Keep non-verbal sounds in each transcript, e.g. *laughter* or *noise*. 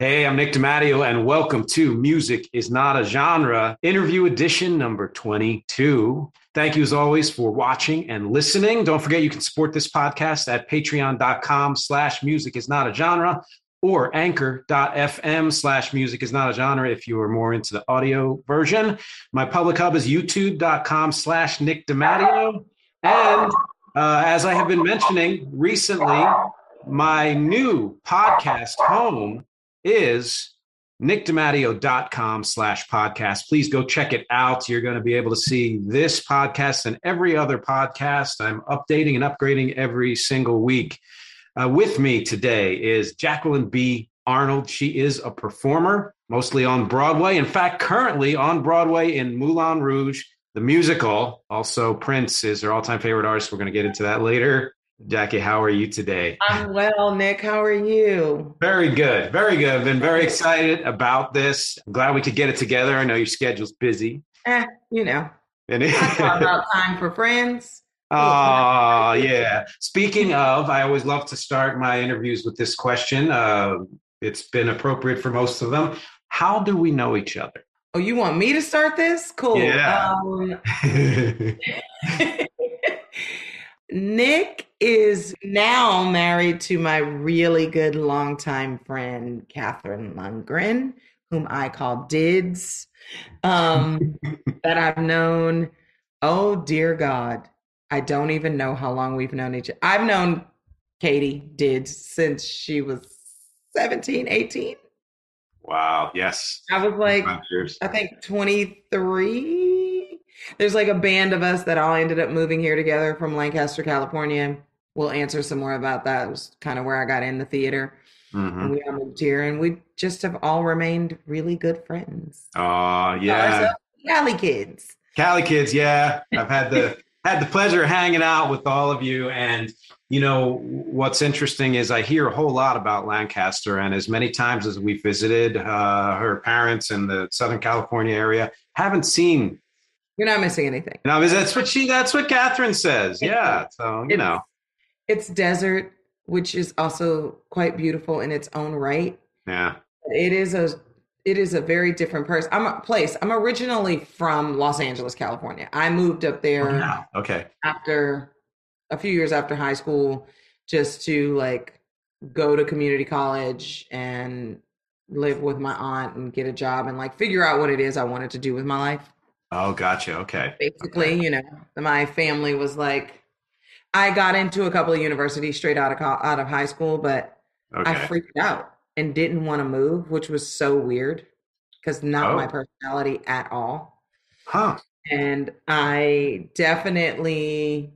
Hey, I'm Nick DiMatteo, and welcome to Music is Not a Genre, interview edition number 22. Thank you, as always, for watching and listening. Don't forget you can support this podcast at patreon.com slash music is not a genre or anchor.fm slash music is not a genre if you are more into the audio version. My public hub is youtube.com slash Nick DiMatteo. And uh, as I have been mentioning recently, my new podcast home is nickdimatteo.com slash podcast. Please go check it out. You're going to be able to see this podcast and every other podcast. I'm updating and upgrading every single week. Uh, with me today is Jacqueline B. Arnold. She is a performer, mostly on Broadway. In fact, currently on Broadway in Moulin Rouge, the musical. Also, Prince is her all time favorite artist. We're going to get into that later. Jackie, how are you today? I'm well, Nick. How are you? Very good. Very good. I've been very excited about this. I'm glad we could get it together. I know your schedule's busy. Eh, you know. And it- about *laughs* time for friends. Oh, yeah. Speaking of, I always love to start my interviews with this question. Uh, it's been appropriate for most of them. How do we know each other? Oh, you want me to start this? Cool. Yeah. Um, *laughs* *laughs* Nick is now married to my really good longtime friend, Catherine Lundgren, whom I call Dids, um, *laughs* that I've known. Oh, dear God. I don't even know how long we've known each other. I've known Katie Dids since she was 17, 18. wow. Yes. I was like, I think 23. There's like a band of us that all ended up moving here together from Lancaster, California. We'll answer some more about that. It was kind of where I got in the theater. Mhm. And we all moved here and we just have all remained really good friends. Oh, yeah. Cali kids. Cali kids, yeah. *laughs* I've had the had the pleasure of hanging out with all of you. And you know what's interesting is I hear a whole lot about Lancaster, and as many times as we visited uh, her parents in the Southern California area, haven't seen. You're not missing anything. No, know, that's what she. That's what Catherine says. Yeah. So you know. It's desert, which is also quite beautiful in its own right. Yeah. It is a it is a very different person. I'm a place. I'm originally from Los Angeles, California. I moved up there Oh, yeah. Okay. after a few years after high school just to like go to community college and live with my aunt and get a job and like figure out what it is I wanted to do with my life. Oh, gotcha. Okay. Basically, you know, my family was like I got into a couple of universities straight out of out of high school, but I freaked out and didn't want to move, which was so weird because not Oh. my personality at all. Huh. And I definitely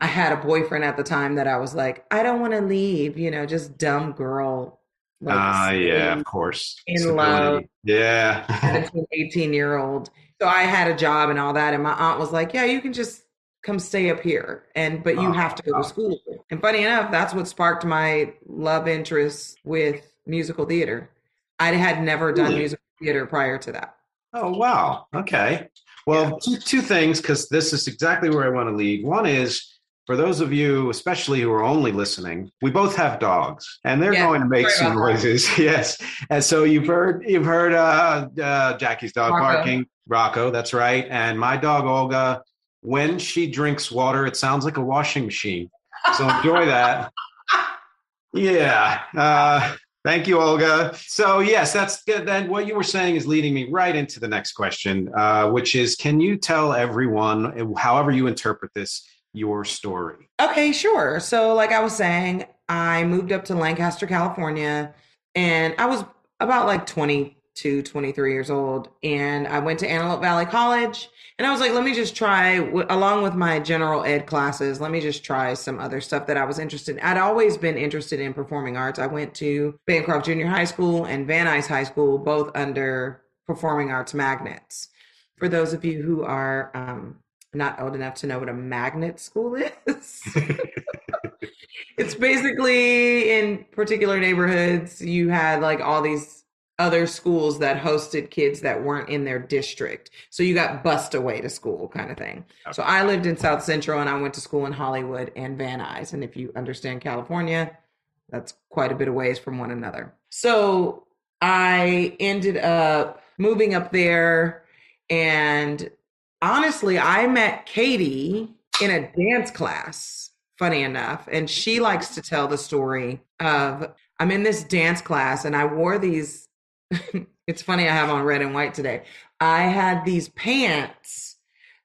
I had a boyfriend at the time that I was like, I don't want to leave, you know, just dumb girl. like, Ah, yeah. Of course. in Stability. love. Yeah. *laughs* 17, 18 year old. So I had a job and all that. And my aunt was like, Yeah, you can just come stay up here. And but you Oh, have to go to school. And funny enough, that's what sparked my love interest with musical theater. I had never done Really? musical theater prior to that. Oh wow. Okay. Well, two, two things because this is exactly where I want to lead. One is for those of you, especially who are only listening, we both have dogs, and they're Yeah, going to make some noises. *laughs* yes. And so you've heard you've heard uh, uh, Jackie's dog Rocco. barking, Rocco. That's right. And my dog Olga, when she drinks water, it sounds like a washing machine. So enjoy that. *laughs* Yeah. Uh, Thank you, Olga. So, yes, that's good. Then what you were saying is leading me right into the next question, uh, which is can you tell everyone, however you interpret this, your story? Okay, sure. So, like I was saying, I moved up to Lancaster, California, and I was about like 22, 23 years old. And I went to Antelope Valley College and I was like, let me just try, along with my general ed classes, let me just try some other stuff that I was interested in. I'd always been interested in performing arts. I went to Bancroft Junior High School and Van Nuys High School, both under performing arts magnets. For those of you who are um, not old enough to know what a magnet school is, *laughs* *laughs* it's basically in particular neighborhoods, you had like all these other schools that hosted kids that weren't in their district. So you got bussed away to school kind of thing. Okay. So I lived in South Central and I went to school in Hollywood and Van Nuys. And if you understand California, that's quite a bit of ways from one another. So I ended up moving up there and honestly, I met Katie in a dance class, funny enough. And she likes to tell the story of I'm in this dance class and I wore these *laughs* it's funny I have on red and white today. I had these pants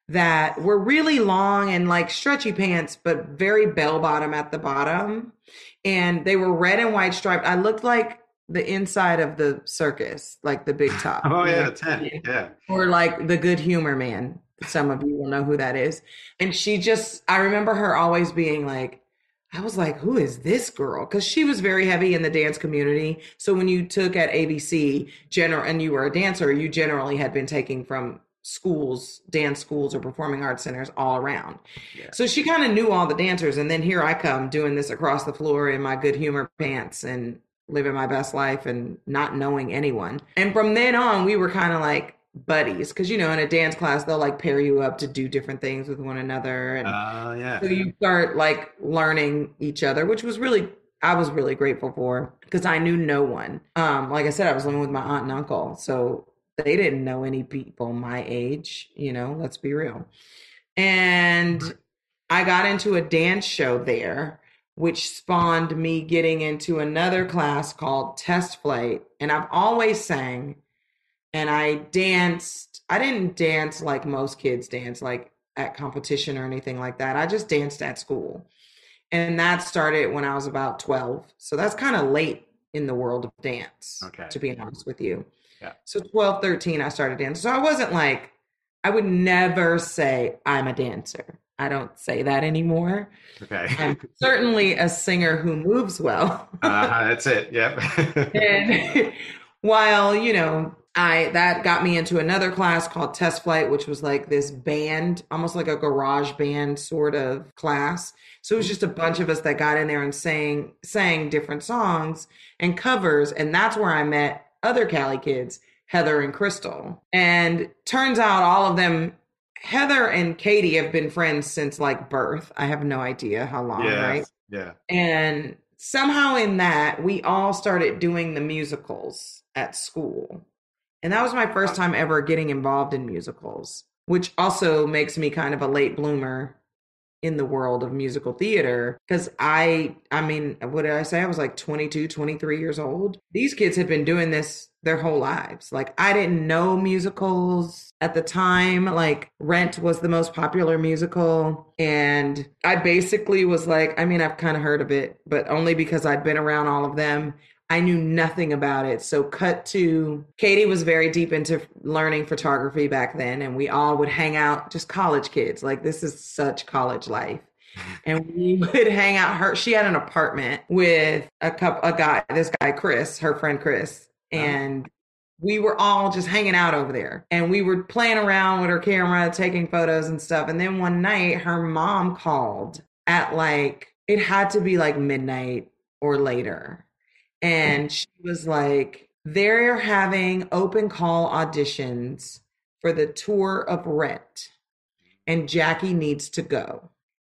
that were really long and like stretchy pants, but very bell bottom at the bottom. And they were red and white striped. I looked like the inside of the circus, like the big top. *laughs* Oh yeah, ten. Yeah. Or like the good humor man. Some of you will know who that is. And she just I remember her always being like, I was like, who is this girl? Because she was very heavy in the dance community. So when you took at AVC general and you were a dancer, you generally had been taking from schools, dance schools or performing arts centers all around. Yeah. So she kind of knew all the dancers. And then here I come doing this across the floor in my good humor pants and living my best life and not knowing anyone. And from then on, we were kind of like, buddies because you know in a dance class they'll like pair you up to do different things with one another and uh, yeah. so you start like learning each other which was really i was really grateful for because i knew no one. Um like i said i was living with my aunt and uncle so they didn't know any people my age you know let's be real. And i got into a dance show there which spawned me getting into another class called test flight and i've always sang and I danced. I didn't dance like most kids dance, like at competition or anything like that. I just danced at school. And that started when I was about 12. So that's kind of late in the world of dance, okay. to be honest with you. Yeah. So 12, 13, I started dancing. So I wasn't like, I would never say I'm a dancer. I don't say that anymore. Okay. I'm *laughs* certainly a singer who moves well. uh, that's it. Yep. *laughs* and *laughs* while, you know, I that got me into another class called Test Flight, which was like this band, almost like a garage band sort of class. So it was just a bunch of us that got in there and sang sang different songs and covers, and that's where I met other Cali kids, Heather and Crystal. And turns out all of them Heather and Katie have been friends since like birth. I have no idea how long, yes. right? Yeah. And somehow in that, we all started doing the musicals at school. And that was my first time ever getting involved in musicals, which also makes me kind of a late bloomer in the world of musical theater because I I mean what did I say? I was like 22 23 years old. These kids had been doing this their whole lives. Like I didn't know musicals at the time. Like Rent was the most popular musical and I basically was like I mean I've kind of heard of it but only because I'd been around all of them I knew nothing about it. So, cut to Katie was very deep into learning photography back then, and we all would hang out, just college kids. Like, this is such college life. And we *laughs* would hang out. Her, she had an apartment with a couple, a guy, this guy, Chris, her friend Chris, uh-huh. and we were all just hanging out over there. And we were playing around with her camera, taking photos and stuff. And then one night, her mom called at like, it had to be like midnight or later and she was like, they're having open call auditions for the tour of Rent, and Jackie needs to go.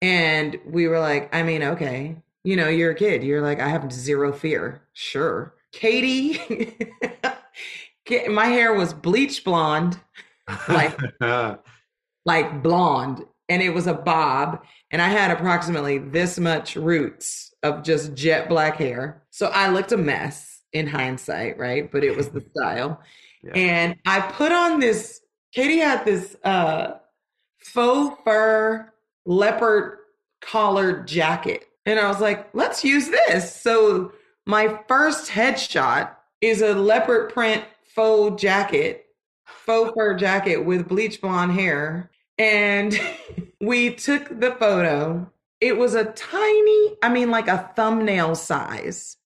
And we were like, I mean, okay, you know, you're a kid. You're like, I have zero fear. Sure. Katie, *laughs* my hair was bleach blonde, like, *laughs* like blonde, and it was a bob. And I had approximately this much roots of just jet black hair. So I looked a mess. in hindsight, right? But it was the *laughs* style. Yeah. And I put on this, Katie had this uh, faux fur leopard collared jacket. And I was like, let's use this. So my first headshot is a leopard print faux jacket, faux fur jacket with bleach blonde hair. And *laughs* we took the photo. It was a tiny, I mean, like a thumbnail size.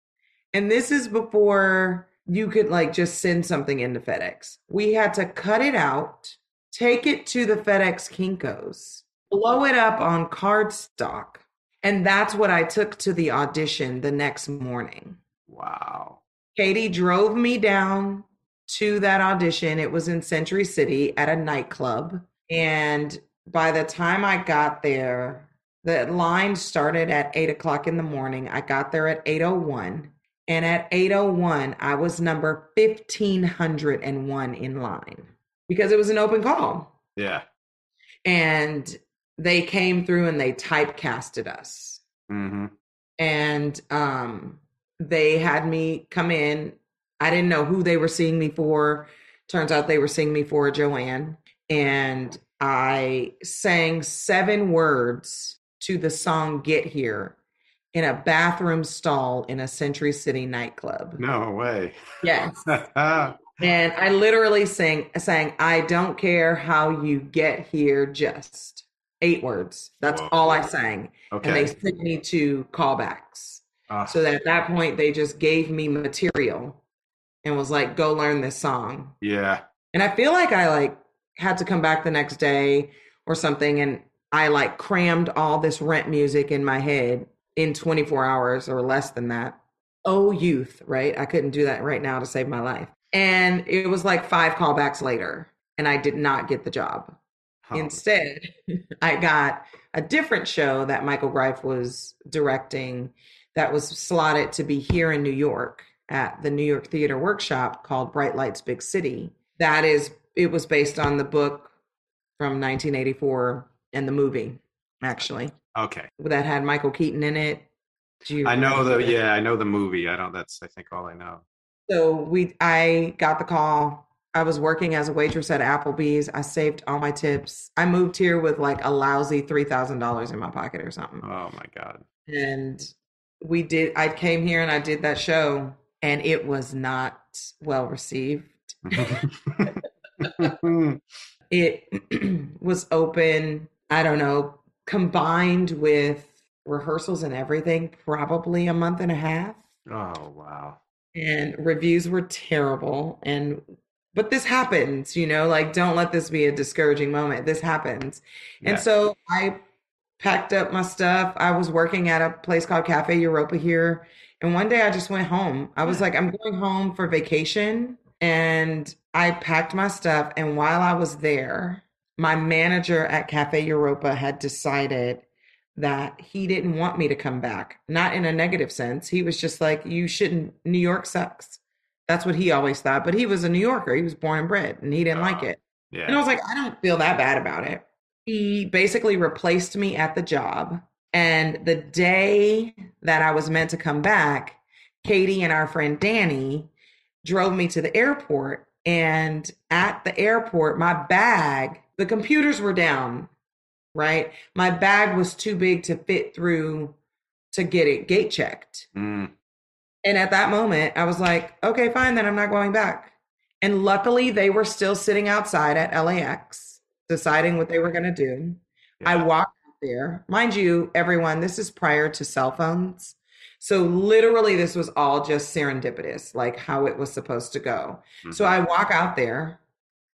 And this is before you could like just send something into FedEx. We had to cut it out, take it to the FedEx Kinkos, blow it up on cardstock. And that's what I took to the audition the next morning. Wow. Katie drove me down to that audition. It was in Century City at a nightclub. And by the time I got there, the line started at eight o'clock in the morning. I got there at 801. And at 801, I was number 1501 in line because it was an open call. Yeah. And they came through and they typecasted us. Mm-hmm. And um, they had me come in. I didn't know who they were seeing me for. Turns out they were seeing me for Joanne. And I sang seven words to the song Get Here in a bathroom stall in a Century City nightclub. No way. Yes. *laughs* And I literally sang sang I don't care how you get here just eight words. That's Whoa. all I sang. Okay. And they sent me to callbacks. Ah, So that at that point they just gave me material and was like, go learn this song. yeah. And I feel like I like had to come back the next day or something and I like crammed all this rent music in my head in 24 hours or less than that. Oh, youth, right? I couldn't do that right now to save my life. And it was like five callbacks later, and I did not get the job. Huh. Instead, *laughs* I got a different show that Michael Greif was directing that was slotted to be here in New York at the New York Theater Workshop called Bright Lights Big City. That is, it was based on the book from 1984 and the movie, actually, Okay. that had Michael Keaton in it. Do you I know the remember? yeah, I know the movie. I don't that's I think all I know. So we, I got the call. I was working as a waitress at Applebee's. I saved all my tips. I moved here with like a lousy three thousand dollars in my pocket or something. Oh my god. And we did. I came here and I did that show, and it was not well received. *laughs* *laughs* It *clears throat* was open. I don't know, combined with rehearsals and everything, probably a month and a half. oh wow. and reviews were terrible and but this happens you know like don't let this be a discouraging moment this happens and so i packed up my stuff i was working at a place called cafe europa here and one day i just went home i was like i'm going home for vacation and i packed my stuff and while i was there my manager at cafe europa had decided that he didn't want me to come back. Not in a negative sense. He was just like, you shouldn't, New York sucks. That's what he always thought. But he was a New Yorker. He was born and bred and he didn't like Oh, it. And I was like, I don't feel that bad about it. He basically replaced me at the job. And the day that I was meant to come back, Katie and our friend Danny drove me to the airport. And at the airport, my bag, the computers were down, right? My bag was too big to fit through to get it gate checked. Mm, And at that moment, I was like, okay, fine, then I'm not going back. And luckily, they were still sitting outside at LAX, deciding what they were going to do. I walked there. Mind you, everyone, this is prior to cell phones. So literally, this was all just serendipitous, like how it was supposed to go. So Mhm. I walk out there.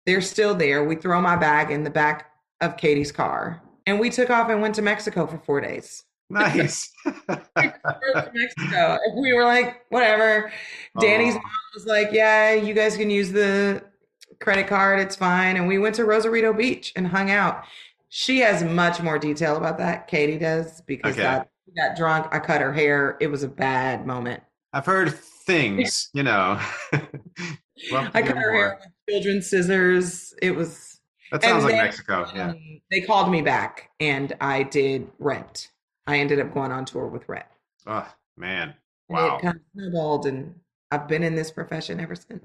They're still there. We throw my bag in the back of Katie's car. And we took off and went to Mexico for four days. nice. *laughs* Mexico. We were like, whatever. Danny's mom was like, yeah, you guys can use the credit card. It's fine. And we went to Rosarito Beach and hung out. She has much more detail about that. Katie does because Okay. that she got drunk. I cut her hair. It was a bad moment. I've heard things, *laughs* you know. I cut her more. hair with children's scissors. It was. That sounds and like then, Mexico. Yeah. um, They called me back and I did Rent. I ended up going on tour with Rent. Oh man. And Wow. It kind of snowballed and I've been in this profession ever since.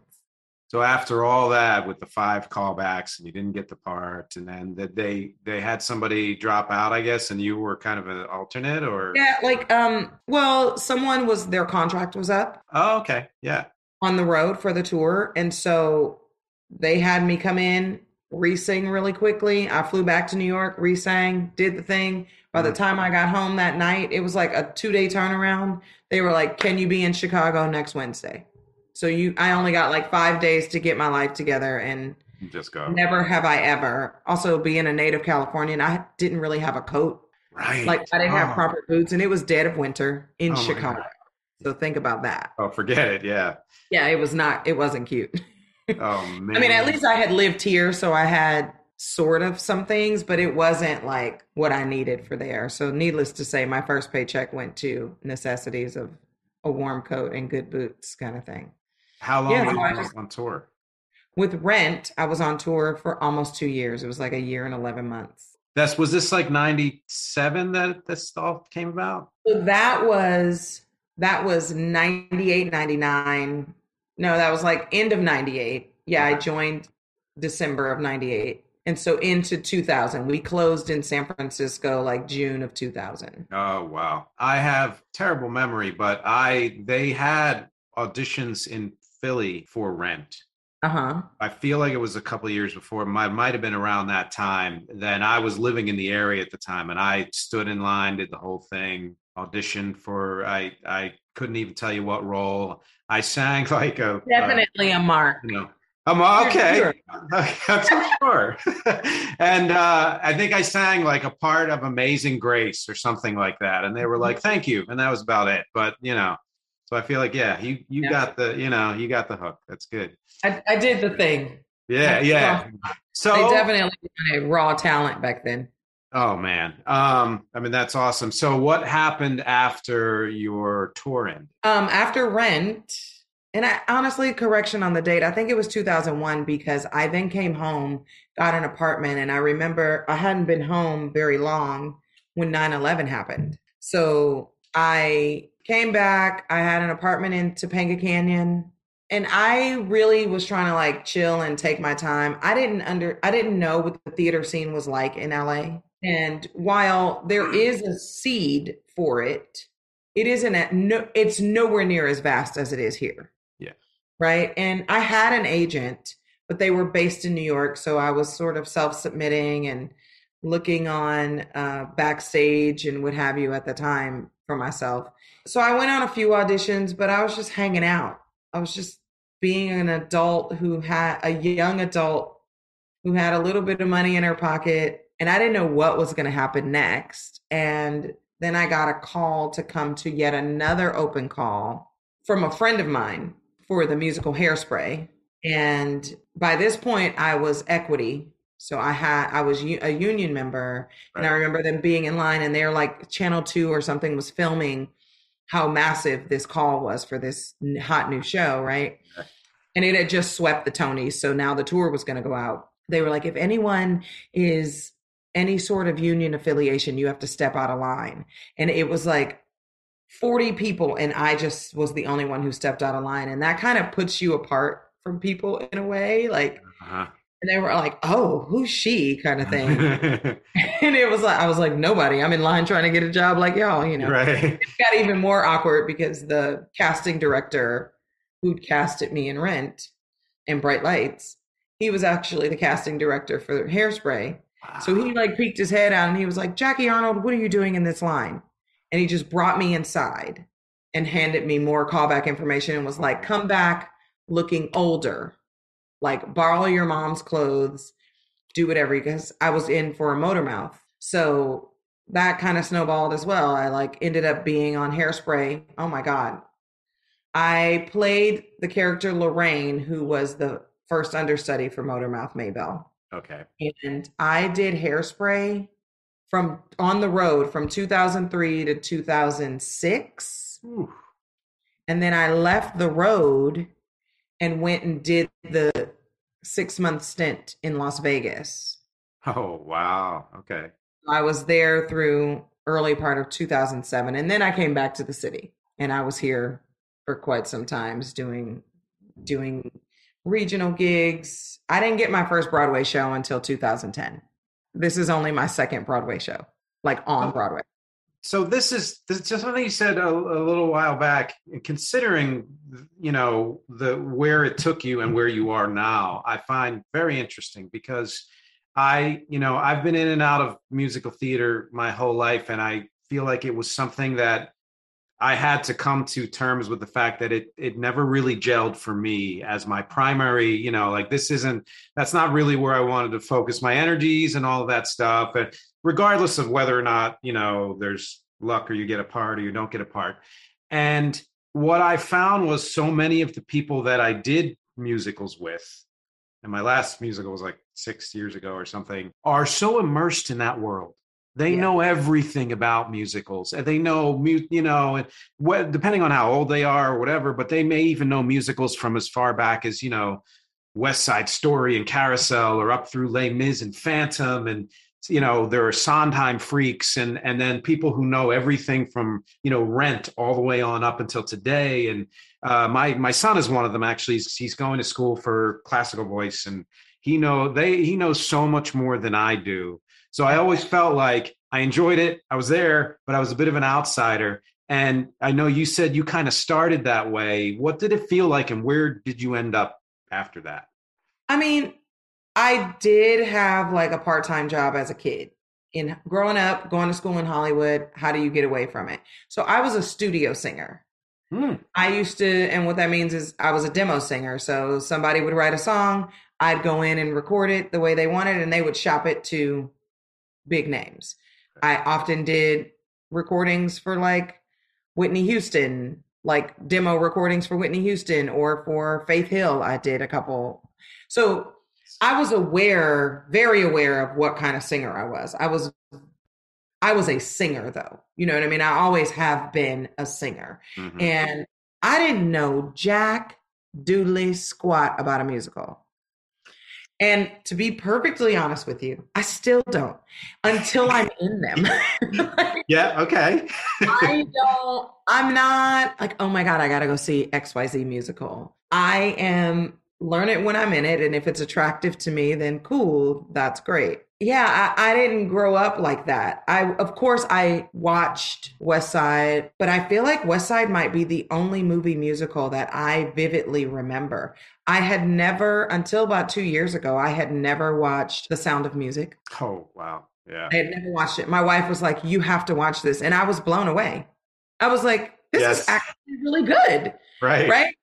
So after all that, with the five callbacks, and you didn't get the part, and then that they they had somebody drop out, I guess, and you were kind of an alternate, or Yeah, like um, well, someone was their contract was up oh, okay, yeah, on the road for the tour, and so they had me come in, re-sing really quickly. I flew back to New York, re-sang, did the thing. By the Mhm. time I got home that night, it was like a two-day turnaround. They were like, "Can you be in Chicago next Wednesday?" So you, I only got like five days to get my life together, and just go never have I ever. Also, being a native Californian, I didn't really have a coat. right. Like I didn't have Oh. proper boots, and it was dead of winter in Oh Chicago. So think about that. Oh, forget it. Yeah. Yeah, it was not. It wasn't cute. *laughs* Oh man. I mean, at least I had lived here, so I had sort of some things, but it wasn't like what I needed for there. So, needless to say, my first paycheck went to necessities of a warm coat and good boots, kind of thing. How long Yeah, were you just- on tour? With Rent, I was on tour for almost two years. It was like a year and 11 months. That's was this like '97 that this all came about? So that was that was 98 99 no that was like end of 98 yeah i joined december of 98 and so into 2000 we closed in san francisco like june of 2000 Oh wow. I have terrible memory, but I they had auditions in Philly for Rent. uh-huh I feel like it was a couple of years before. Might might have been around that time. Then I was living in the area at the time, and I stood in line, did the whole thing, auditioned for. I I couldn't even tell you what role. I sang *laughs* like a uh, definitely a mark you know. I'm okay. I'm *laughs* sure. *laughs* and uh, I think I sang like a part of Amazing Grace or something like that. And they were like, thank you. And that was about it. But, you know, so I feel like, yeah, you, you Yeah. got the, you know, you got the hook. That's good. I, I did the thing Yeah. Yeah. So, they definitely wanted raw talent back then oh man. Um, I mean, that's awesome. So what happened after your tour ended? Um, after Rent, and I honestly, correction on the date, I think it was 2001 because I then came home, got an apartment, and I remember I hadn't been home very long when 9 11 happened. So I came back, I had an apartment in Topanga Canyon. And I really was trying to like chill and take my time. I didn't under I didn't know what the theater scene was like in LA. And while there is a seed for it, it isn't at no it's nowhere near as vast as it is here Yeah. right and i had an agent but they were based in new york so i was sort of self-submitting and looking on uh, backstage and what have you at the time for myself so i went on a few auditions but i was just hanging out i was just being an adult who had a young adult who had a little bit of money in her pocket and I didn't know what was going to happen next. And then I got a call to come to yet another open call from a friend of mine for the musical Hairspray. And by this point, I was equity. So I had I was a union member, and I remember them being in line, and they're like Channel Two or something was filming how massive this call was for this hot new show, right? And it had just swept the Tonys, so now the tour was going to go out. They were like, if anyone is any sort of union affiliation, you have to step out of line. And it was like 40 people, and I just was the only one who stepped out of line. And that kind of puts you apart from people in a way. Like, Uh-huh. And they were like, oh, who's she kind of *laughs* thing. and it was like, I was like, nobody. I'm in line trying to get a job like y'all, you know. right. It got even more awkward because the casting director who'd casted me in Rent and Bright Lights, he was actually the casting director for Hairspray. So he like peeked his head out and he was like, Jackie Arnold, what are you doing in this line? And he just brought me inside and handed me more callback information and was like, come back looking older, like borrow your mom's clothes, do whatever, because I was in for a motor mouth. So that kind of snowballed as well. I like ended up being on Hairspray. Oh my God. I played the character Lorraine, who was the first understudy for Motormouth Maybelle okay. and I did hairspray from on the road from 2003 to 2006 Ooh. and then I left the road and went and did the 6 month stint in Las Vegas. Oh wow. Okay. I was there through early part of 2007 and then I came back to the city and I was here for quite some times doing doing regional gigs. I didn't get my first Broadway show until 2010. This is only my second Broadway show, like on Oh. Broadway. So this is this is something you said a, a little while back. Considering you know the where it took you and where you are now, I find very interesting because I you know I've been in and out of musical theater my whole life, and I feel like it was something that I had to come to terms with the fact that it it never really gelled for me as my primary, you know, like this isn't that's not really where I wanted to focus my energies and all of that stuff. And regardless of whether or not, you know, there's luck or you get a part or you don't get a part. And what I found was so many of the people that I did musicals with, and my last musical was like six years ago or something, are so immersed in that world. They Yeah. know everything about musicals, and they know, you know, and what depending on how old they are or whatever. But they may even know musicals from as far back as you know, West Side Story and Carousel, or up through Les Mis and Phantom, and you know, there are Sondheim freaks, and and then people who know everything from you know Rent all the way on up until today. And uh, my my son is one of them. Actually, he's, he's going to school for classical voice, and he know they he knows so much more than I do. So I always felt like I enjoyed it. I was there, but I was a bit of an outsider. And I know you said you kind of started that way. What did it feel like, and where did you end up after that? I mean, I did have like a part-time job as a kid. In growing up, going to school in Hollywood, how do you get away from it? So I was a studio singer. Hmm. I used to, and what that means is I was a demo singer. So somebody would write a song, I'd go in and record it the way they wanted, and they would shop it to big names. I often did recordings for like Whitney Houston, like demo recordings for Whitney Houston or for Faith Hill. I did a couple. So I was aware, very aware of what kind of singer I was. I was I was a singer though. You know what I mean? I always have been a singer. Mhm. And I didn't know jack doodly squat about a musical. And to be perfectly honest with you, I still don't until I'm in them. *laughs* yeah. Okay. I *laughs* don't, I'm not like, oh my God, I got to go see XYZ musical. I am learn it when I'm in it. And if it's attractive to me, then cool, that's great. Yeah, I, I didn't grow up like that. I, of course, I watched West Side, but I feel like West Side might be the only movie musical that I vividly remember. I had never, until about two years ago, I had never watched The Sound of Music. Oh wow. Yeah. I had never watched it. My wife was like, "You have to watch this," and I was blown away. I was like, "This Yes. is actually really good." Right. right?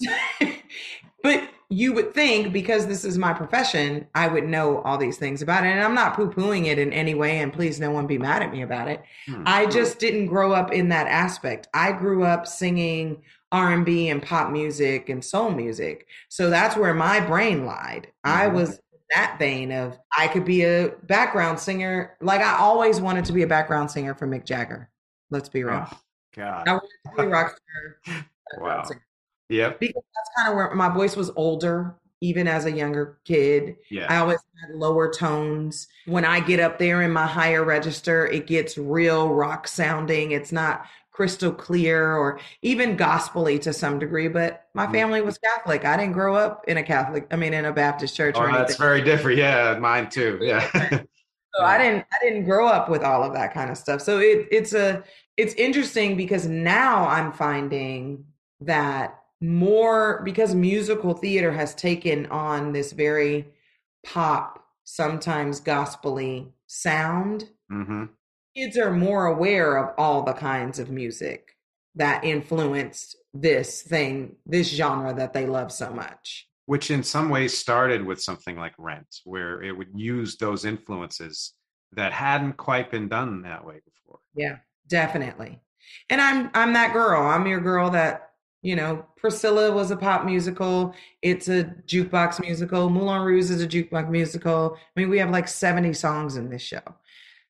*laughs* *laughs* but you would think because this is my profession, I would know all these things about it. And I'm not poo pooing it in any way. And please, no one be mad at me about it. Hmm. I just didn't grow up in that aspect. I grew up singing R&B and pop music and soul music. So that's where my brain lied. I Mhm. was in that vein of I could be a background singer. Like I always wanted to be a background singer for Mick Jagger. Let's be real. Oh, God. I wanted to be a rock star. *laughs* Wow. singer Yep. because that's kind of where my voice was older even as a younger kid Yeah. i always had lower tones when i get up there in my higher register it gets real rock sounding it's not crystal clear or even gospelly to some degree but my Mhm. family was catholic i didn't grow up in a catholic i mean in a baptist church or Oh, anything that's very different. Yeah, mine too. Yeah. *laughs* so I didn't I didn't grow up with all of that kind of stuff. So it it's a it's interesting because now I'm finding that more because musical theater has taken on this very pop, sometimes gospely sound. hmm Kids are more aware of all the kinds of music that influenced this thing, this genre that they love so much. Which in some ways started with something like Rent, where it would use those influences that hadn't quite been done that way before. Yeah, definitely. And I'm I'm that girl. I'm your girl that, you know, Priscilla was a pop musical. It's a jukebox musical. Moulin Rouge is a jukebox musical. I mean, we have like 70 songs in this show.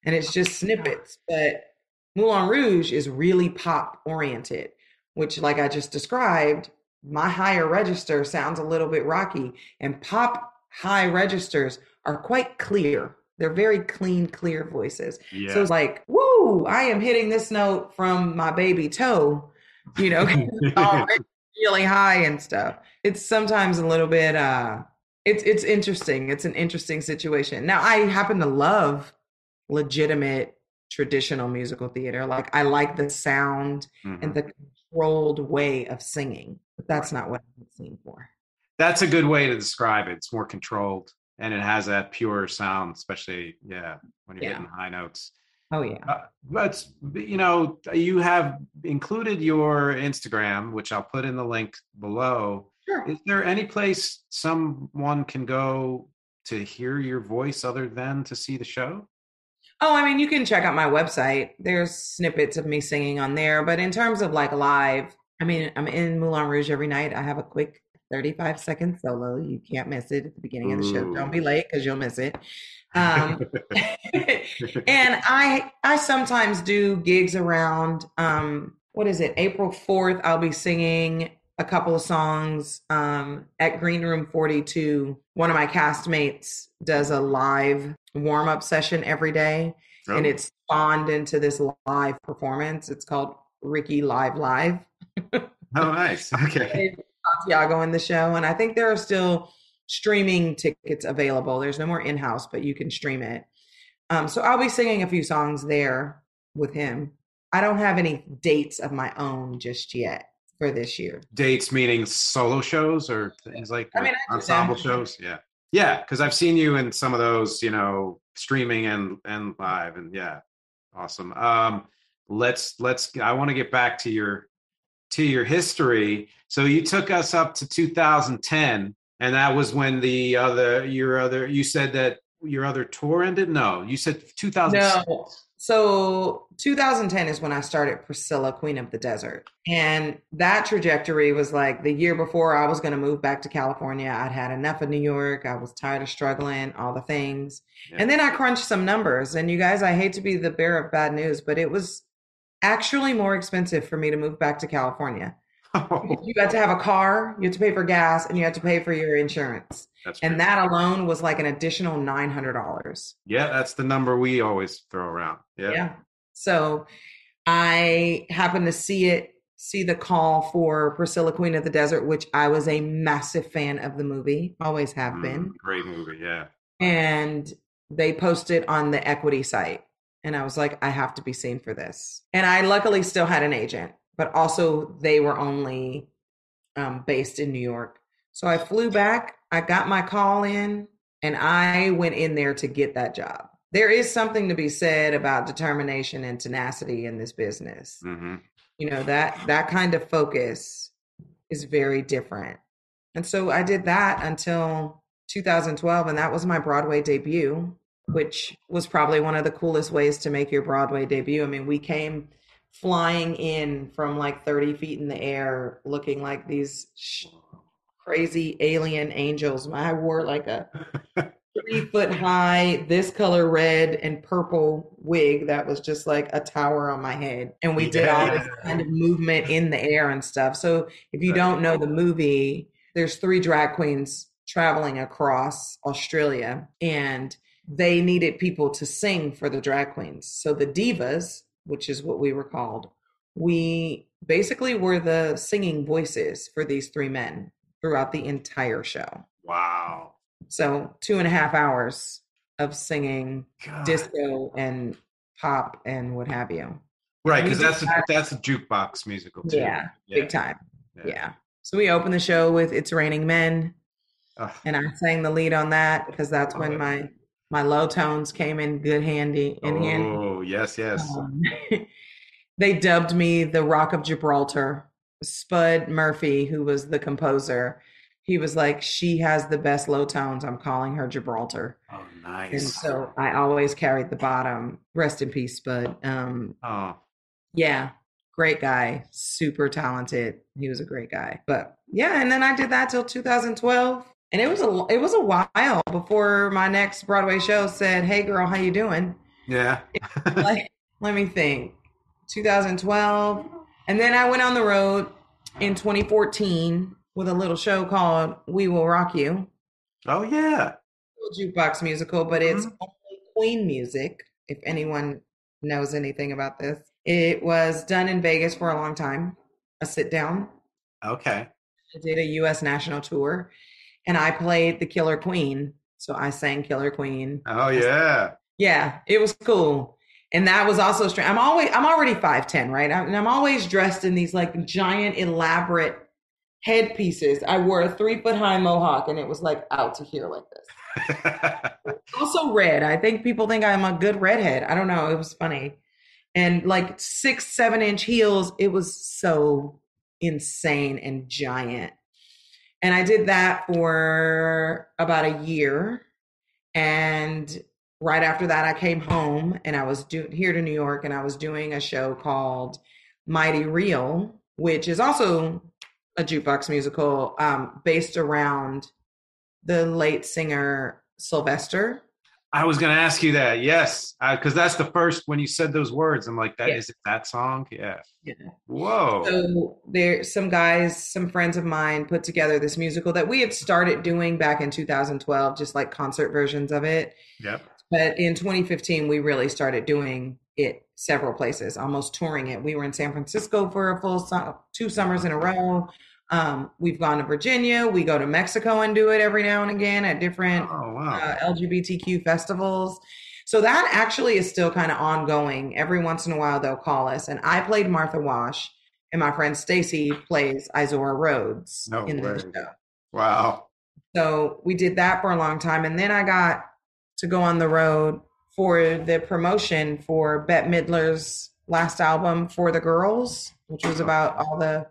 And it's just oh snippets, but Moulin Rouge is really pop oriented, which like I just described, my higher register sounds a little bit rocky and pop high registers are quite clear. They're very clean, clear voices. Yeah. So it's like, woo, I am hitting this note from my baby toe. You know, *laughs* really *laughs* high and stuff. It's sometimes a little bit uh it's it's interesting. It's an interesting situation. Now I happen to love legitimate traditional musical theater. Like I like the sound Mhm. and the controlled way of singing. But that's not what I'm singing for. That's a good way to describe it. It's more controlled and it has that pure sound, especially yeah, when you're Yeah. hitting high notes. Oh yeah. Uh, but you know, you have included your Instagram, which I'll put in the link below. Sure. Is there any place someone can go to hear your voice other than to see the show? Oh, I mean, you can check out my website. There's snippets of me singing on there. But in terms of like live, I mean, I'm in Moulin Rouge every night. I have a quick 35 second solo. You can't miss it at the beginning of the show. Don't be late because you'll miss it. Um, *laughs* and I I sometimes do gigs around um what is it? April 4th, I'll be singing a couple of songs um at Green Room 42. One of my castmates does a live warm-up session every day and Oh, it's spawned into this live performance. It's called Ricky Live Live. oh, nice. *laughs* Okay. Santiago in the show, and I think there are still streaming tickets available. There's no more in-house, but you can stream it. Um, so I'll be singing a few songs there with him. I don't have any dates of my own just yet for this year. Dates meaning solo shows or things like I mean, I ensemble shows. Yeah. Yeah. Because I've seen you in some of those, you know, streaming and and live. And yeah. Awesome. Um, let's let's I want to get back to your to your history. So you took us up to 2010, and that was when the other your other you said that your other tour ended. No, you said 2006. No. So 2010 is when I started Priscilla, Queen of the Desert. And that trajectory was like the year before I was going to move back to California. I'd had enough of New York. I was tired of struggling, all the things. Yeah. And then I crunched some numbers. And you guys, I hate to be the bearer of bad news, but it was actually more expensive for me to move back to California. You had to have a car, you had to pay for gas, and you had to pay for your insurance. That's And that alone was like an additional $900. yeah, that's the number we always throw around. Yeah. Yeah. So I happened to see it, see the call for Priscilla Queen of the Desert, which I was a massive fan of the movie, always have Mm, been. great movie. Yeah. And they posted on the equity site. And I was like, I have to be seen for this. And I luckily still had an agent, but also they were only um, based in New York. So I flew back, I got my call in, and I went in there to get that job. There is something to be said about determination and tenacity in this business. hmm You know, that that kind of focus is very different. And so I did that until 2012 and that was my Broadway debut, which was probably one of the coolest ways to make your Broadway debut. I mean, we came flying in from like 30 feet in the air looking like these sh- crazy alien angels. I wore like a *laughs* three foot high, this color red and purple wig that was just like a tower on my head. And we did all this kind of movement in the air and stuff. So if you don't know the movie, there's three drag queens traveling across Australia and they needed people to sing for the drag queens. So the divas, which is what we were called, we basically were the singing voices for these three men throughout the entire show. Wow. So two and a half hours of singing God. disco and pop and what have you. right, because that's a, that's a jukebox musical too. Yeah, big time. Yeah. Yeah. So we opened the show with "It's Raining Men," Ugh. and I sang the lead on that because that's when my my low tones came in good handy in handy. oh yes, yes. Um, *laughs* they dubbed me the Rock of Gibraltar. Spud Murphy, who was the composer, he was like, "She has the best low tones. I'm calling her Gibraltar." oh nice. And so I always carried the bottom. Rest in peace, Spud. Um, oh, yeah, great guy, super talented. He was a great guy. But yeah, and then I did that till 2012, and it was a it was a while before my next Broadway show said, "Hey, girl, how you doing?" yeah. *laughs* like, let me think. 2012, and then I went on the road in 2014 with a little show called "We Will Rock You." oh yeah. little jukebox musical, but it's mm-hmm. only Queen music. If anyone knows anything about this, it was done in Vegas for a long time. a sit down. Okay. I did a US national tour and I played the Killer Queen. So I sang Killer Queen. Oh yeah. Yeah, it was cool. And that was also strange. I'm always I'm already 5'10, right? I'm, and I'm always dressed in these like giant elaborate headpieces. I wore a three foot high mohawk and it was like out to here like this. *laughs* also red. I think people think I'm a good redhead. I don't know. It was funny. And like six, seven inch heels. It was so insane and giant. And I did that for about a year. And right after that, I came home and I was do- here to New York and I was doing a show called Mighty Real, which is also a jukebox musical um, based around the late singer Sylvester. I was going to ask you that. Yes, uh, because that's the first when you said those words. I'm like, that Yeah. is it that song? Yeah. Yeah. Whoa. So there, some guys, some friends of mine put together this musical that we had started doing back in 2012, just like concert versions of it. yep. But in 2015, we really started doing it several places, almost touring it. We were in San Francisco for a full su- two summers in a row. Um, we've gone to Virginia. We go to Mexico and do it every now and again at different Oh wow. uh, LGBTQ festivals. So that actually is still kind of ongoing. Every once in a while, they'll call us. And I played Martha Wash, and my friend Stacy plays Izora Rhodes No in way. the show. wow. So we did that for a long time. And then I got to go on the road for the promotion for Bette Midler's last album, For the Girls, which was about all the,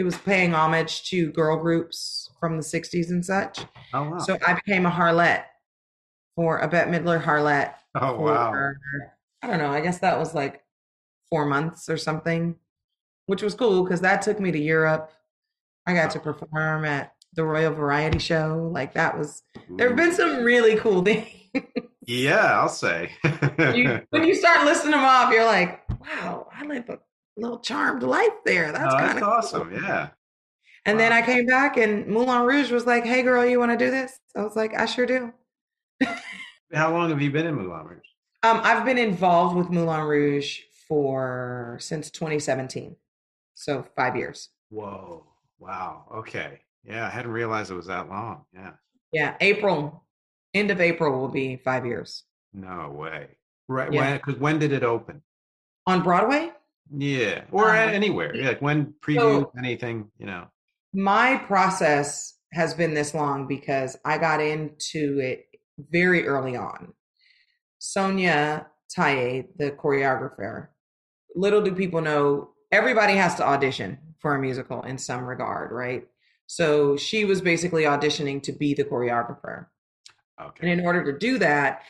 it was paying homage to girl groups from the 60s and such. Oh wow. So I became a Harlette for a Bette Midler Harlette. oh wow. I don't know. I guess that was like four months or something, which was cool because that took me to Europe. I got to perform at the Royal Variety Show. Like that was. There have been some really cool *laughs* things. Yeah, I'll say. you, when you start listing them off, you're like, wow, I live a little charmed life there. That's Oh, of awesome. Yeah. And then I came back and Moulin Rouge was like, hey, girl, you want to do this? I was like, I sure do. How long have you been in Moulin Rouge? Um, I've been involved with Moulin Rouge for since 2017, so five years. Whoa. Wow. Okay. Yeah, I hadn't realized it was that long. Yeah. Yeah, April, end of April will be five years No way. Right. Yeah. When? Because when did it open? on Broadway. Yeah. Or Uh, anywhere. Yeah. Like when preview anything. You know. My process has been this long because I got into it very early on. Sonya Tayeh, the choreographer, little do people know, everybody has to audition for a musical in some regard, right? So she was basically auditioning to be the choreographer. Okay. And in order to do that,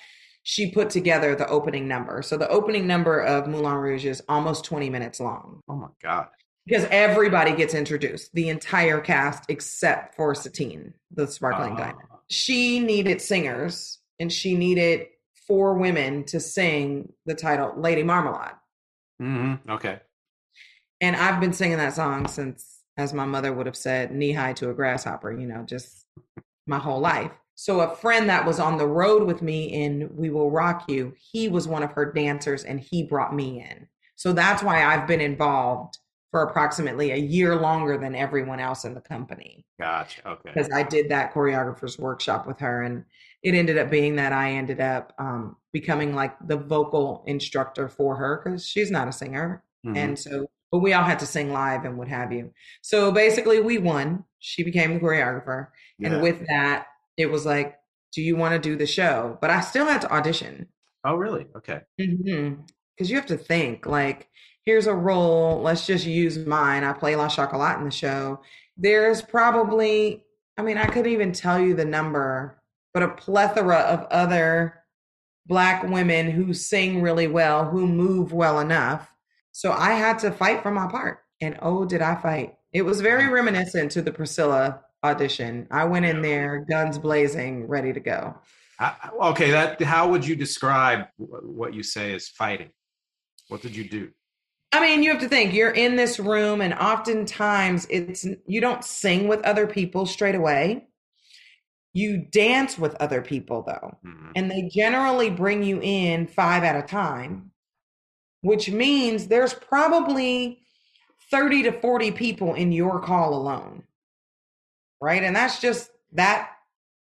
she put together the opening number. So the opening number of Moulin Rouge is almost 20 minutes long oh my God. because everybody gets introduced, the entire cast except for Satine, the sparkling Uh, diamond. She needed singers and she needed four women to sing the title Lady Marmalade. mhm, Okay. And I've been singing that song since, as my mother would have said, knee high to a grasshopper, you know, just my whole life. So a friend that was on the road with me in We Will Rock You, he was one of her dancers and he brought me in. So that's why I've been involved for approximately a year longer than everyone else in the company Gotcha. Okay. because I did that choreographer's workshop with her, and it ended up being that I ended up um, becoming like the vocal instructor for her because she's not a singer, Mhm. and so but we all had to sing live and what have you. So basically, we won. She became the choreographer, Yeah. and with that, it was like, "Do you want to do the show?" But I still had to audition oh, really? Okay. Mm-hmm. because you have to think like here's a role let's just use mine i play la chocolat in the show there's probably i mean i couldn't even tell you the number but a plethora of other black women who sing really well who move well enough so i had to fight for my part and oh did i fight it was very reminiscent to the priscilla audition i went in there guns blazing ready to go I- okay. That. How would you describe what you say is fighting? What did you do? I mean, you have to think you're in this room, and oftentimes it's you don't sing with other people straight away. You dance with other people though, Mhm. and they generally bring you in five at a time, which means there's probably 30 to 40 people in your call alone. Right. And that's just that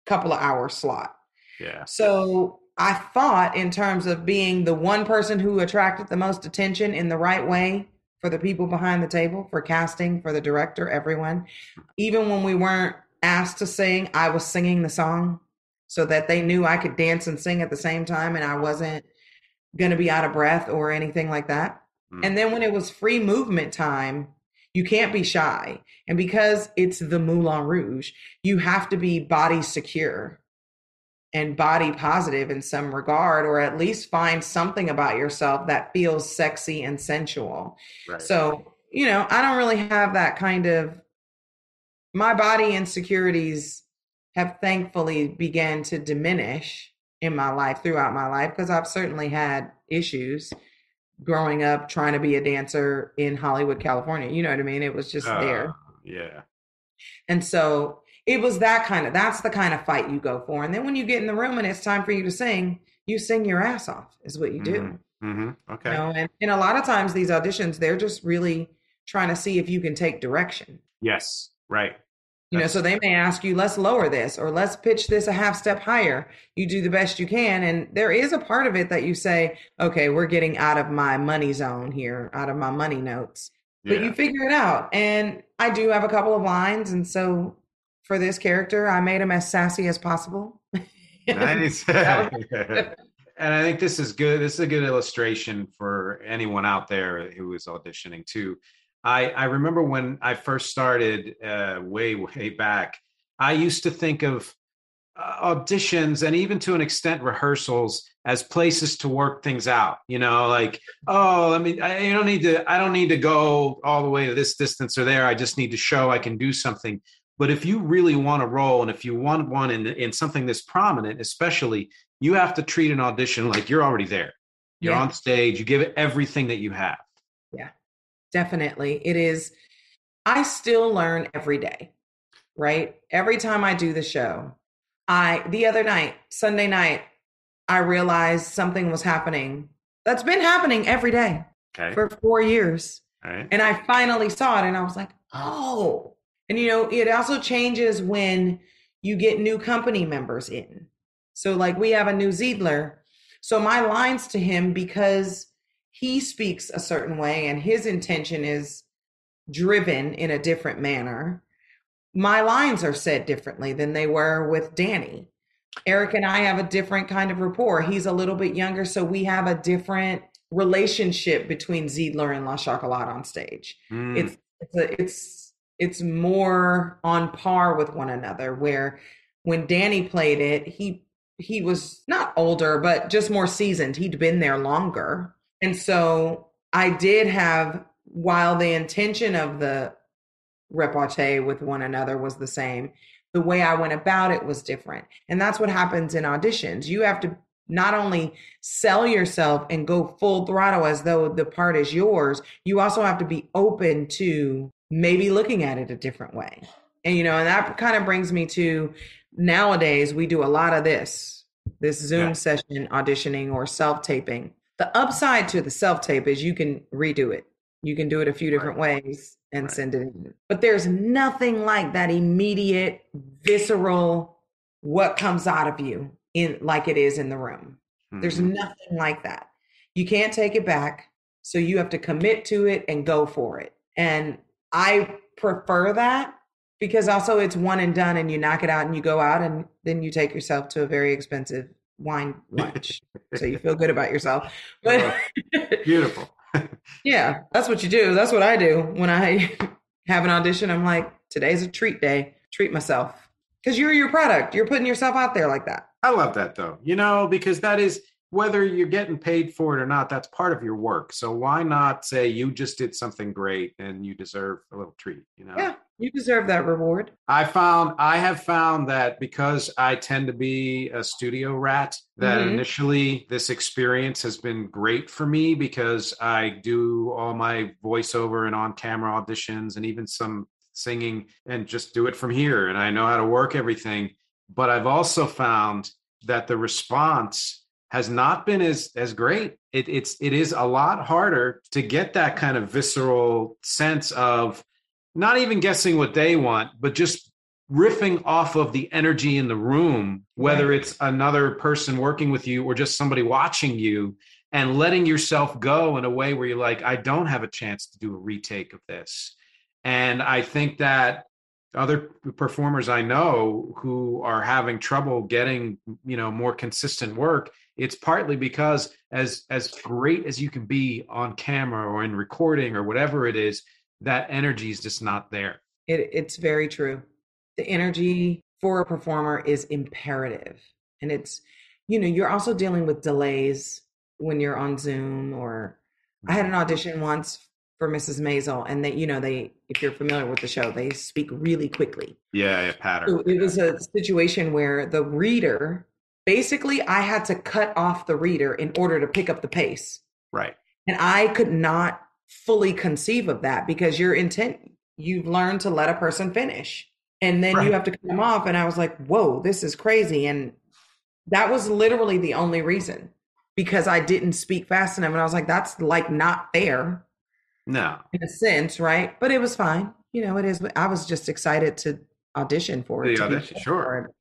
couple of hour slot. Yeah. So I thought, in terms of being the one person who attracted the most attention in the right way for the people behind the table, for casting, for the director, everyone, even when we weren't asked to sing, I was singing the song so that they knew I could dance and sing at the same time and I wasn't going to be out of breath or anything like that. Mm. And then when it was free movement time, you can't be shy. And because it's the Moulin Rouge, you have to be body secure and body positive in some regard, or at least find something about yourself that feels sexy and sensual. Right. So, you know, I don't really have that kind of my body insecurities have thankfully began to diminish in my life throughout my life because I've certainly had issues growing up trying to be a dancer in Hollywood, California. You know what I mean? It was just uh, there. Yeah. And so it was that kind of that's the kind of fight you go for. And then when you get in the room and it's time for you to sing, you sing your ass off is what you do. Mm-hmm. Mm-hmm. Okay. You know, and, and a lot of times these auditions, they're just really trying to see if you can take direction. Yes. Right. You know, so they may ask you, let's lower this or let's pitch this a half step higher. You do the best you can. And there is a part of it that you say, okay, we're getting out of my money zone here, out of my money notes. Yeah. But you figure it out. And I do have a couple of lines. And so for this character, I made him as sassy as possible. *laughs* nice. *laughs* and I think this is good. This is a good illustration for anyone out there who is auditioning too. I, I remember when I first started uh, way, way back, I used to think of uh, auditions and even to an extent rehearsals as places to work things out you know like oh i mean I, don't need to i don't need to go all the way to this distance or there i just need to show i can do something. But if you really want a role and if you want one in, in something this prominent especially you have to treat an audition like you're already there. You're yeah. on stage you give it everything that you have definitely. It is, I still learn every day, right? Every time I do the show, I, the other night, Sunday night, I realized something was happening that's been happening every day okay. for four years. Right. And I finally saw it and I was like, oh. And you know, it also changes when you get new company members in. So, like, we have a new Zidler. So, my lines to him, because he speaks a certain way and his intention is driven in a different manner, my lines are said differently than they were with Danny. Eric and I have a different kind of rapport. He's a little bit younger, so we have a different relationship between Zidler and La Chocolat on stage. Mm. It's it's a, it's it's more on par with one another. Where when Danny played it, he he was not older, but just more seasoned. He'd been there longer. And so I did have, while the intention of the repartee with one another was the same, the way I went about it was different. And that's what happens in auditions. You have to not only sell yourself and go full throttle as though the part is yours, you also have to be open to maybe looking at it a different way. And, you know, and that kind of brings me to nowadays, we do a lot of this, this Zoom yeah. session auditioning or self taping. The upside to the self tape is you can redo it. You can do it a few different right. ways and right. send it in. But there's nothing like that immediate, visceral, what comes out of you in like it is in the room. Mm-hmm. There's nothing like that. You can't take it back. So you have to commit to it and go for it. And I prefer that because also it's one and done and you knock it out and you go out and then you take yourself to a very expensive wine lunch. so you feel good about yourself. *laughs* But beautiful. *laughs* yeah, that's what you do. That's what I do when I *laughs* have an audition. I'm like, today's a treat day. Treat myself. Because you're your product. You're putting yourself out there like that. I love that though. You know, because that is whether you're getting paid for it or not, that's part of your work. So why not say you just did something great and you deserve a little treat, you know? Yeah. You deserve that reward. I found I have found that because I tend to be a studio rat, that mm-hmm. initially this experience has been great for me because I do all my voiceover and on camera auditions and even some singing and just do it from here and I know how to work everything. But I've also found that the response has not been as as great. It, it's it is a lot harder to get that kind of visceral sense of not even guessing what they want, but just riffing off of the energy in the room, whether Right. it's another person working with you or just somebody watching you, and letting yourself go in a way where you're like, I don't have a chance to do a retake of this. And I think that other performers I know who are having trouble getting, you know, more consistent work, it's partly because as as great as you can be on camera or in recording or whatever it is, that energy is just not there. It, it's very true. The energy for a performer is imperative. And it's, you know, you're also dealing with delays when you're on Zoom or I had an mm-hmm. audition once for Mrs. Maisel and they, you know, they, if you're familiar with the show, they speak really quickly. Yeah, yeah, pattern. So it was a situation where the reader, basically I had to cut off the reader in order to pick up the pace. Right. And I could not fully conceive of that because your intent, you've learned to let a person finish. And then Right. you have to cut them off. And I was like, whoa, this is crazy. And that was literally the only reason because I didn't speak fast enough. And I was like, that's like not fair No. in a sense, right? But it was fine. You know, it is. I was just excited to audition for it. Audition, sure. for it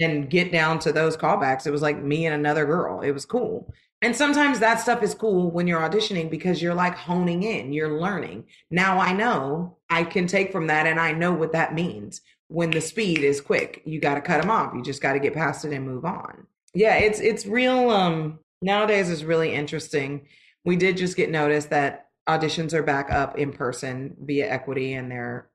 Yeah. and get down to those callbacks. It was like me and another girl. It was cool. And sometimes that stuff is cool when you're auditioning because you're like honing in, you're learning. Now I know I can take from that and I know what that means. When the speed is quick, you got to cut them off. You just got to get past it and move on. Yeah, it's it's real um nowadays is really interesting. We did just get notice that auditions are back up in person via equity and they're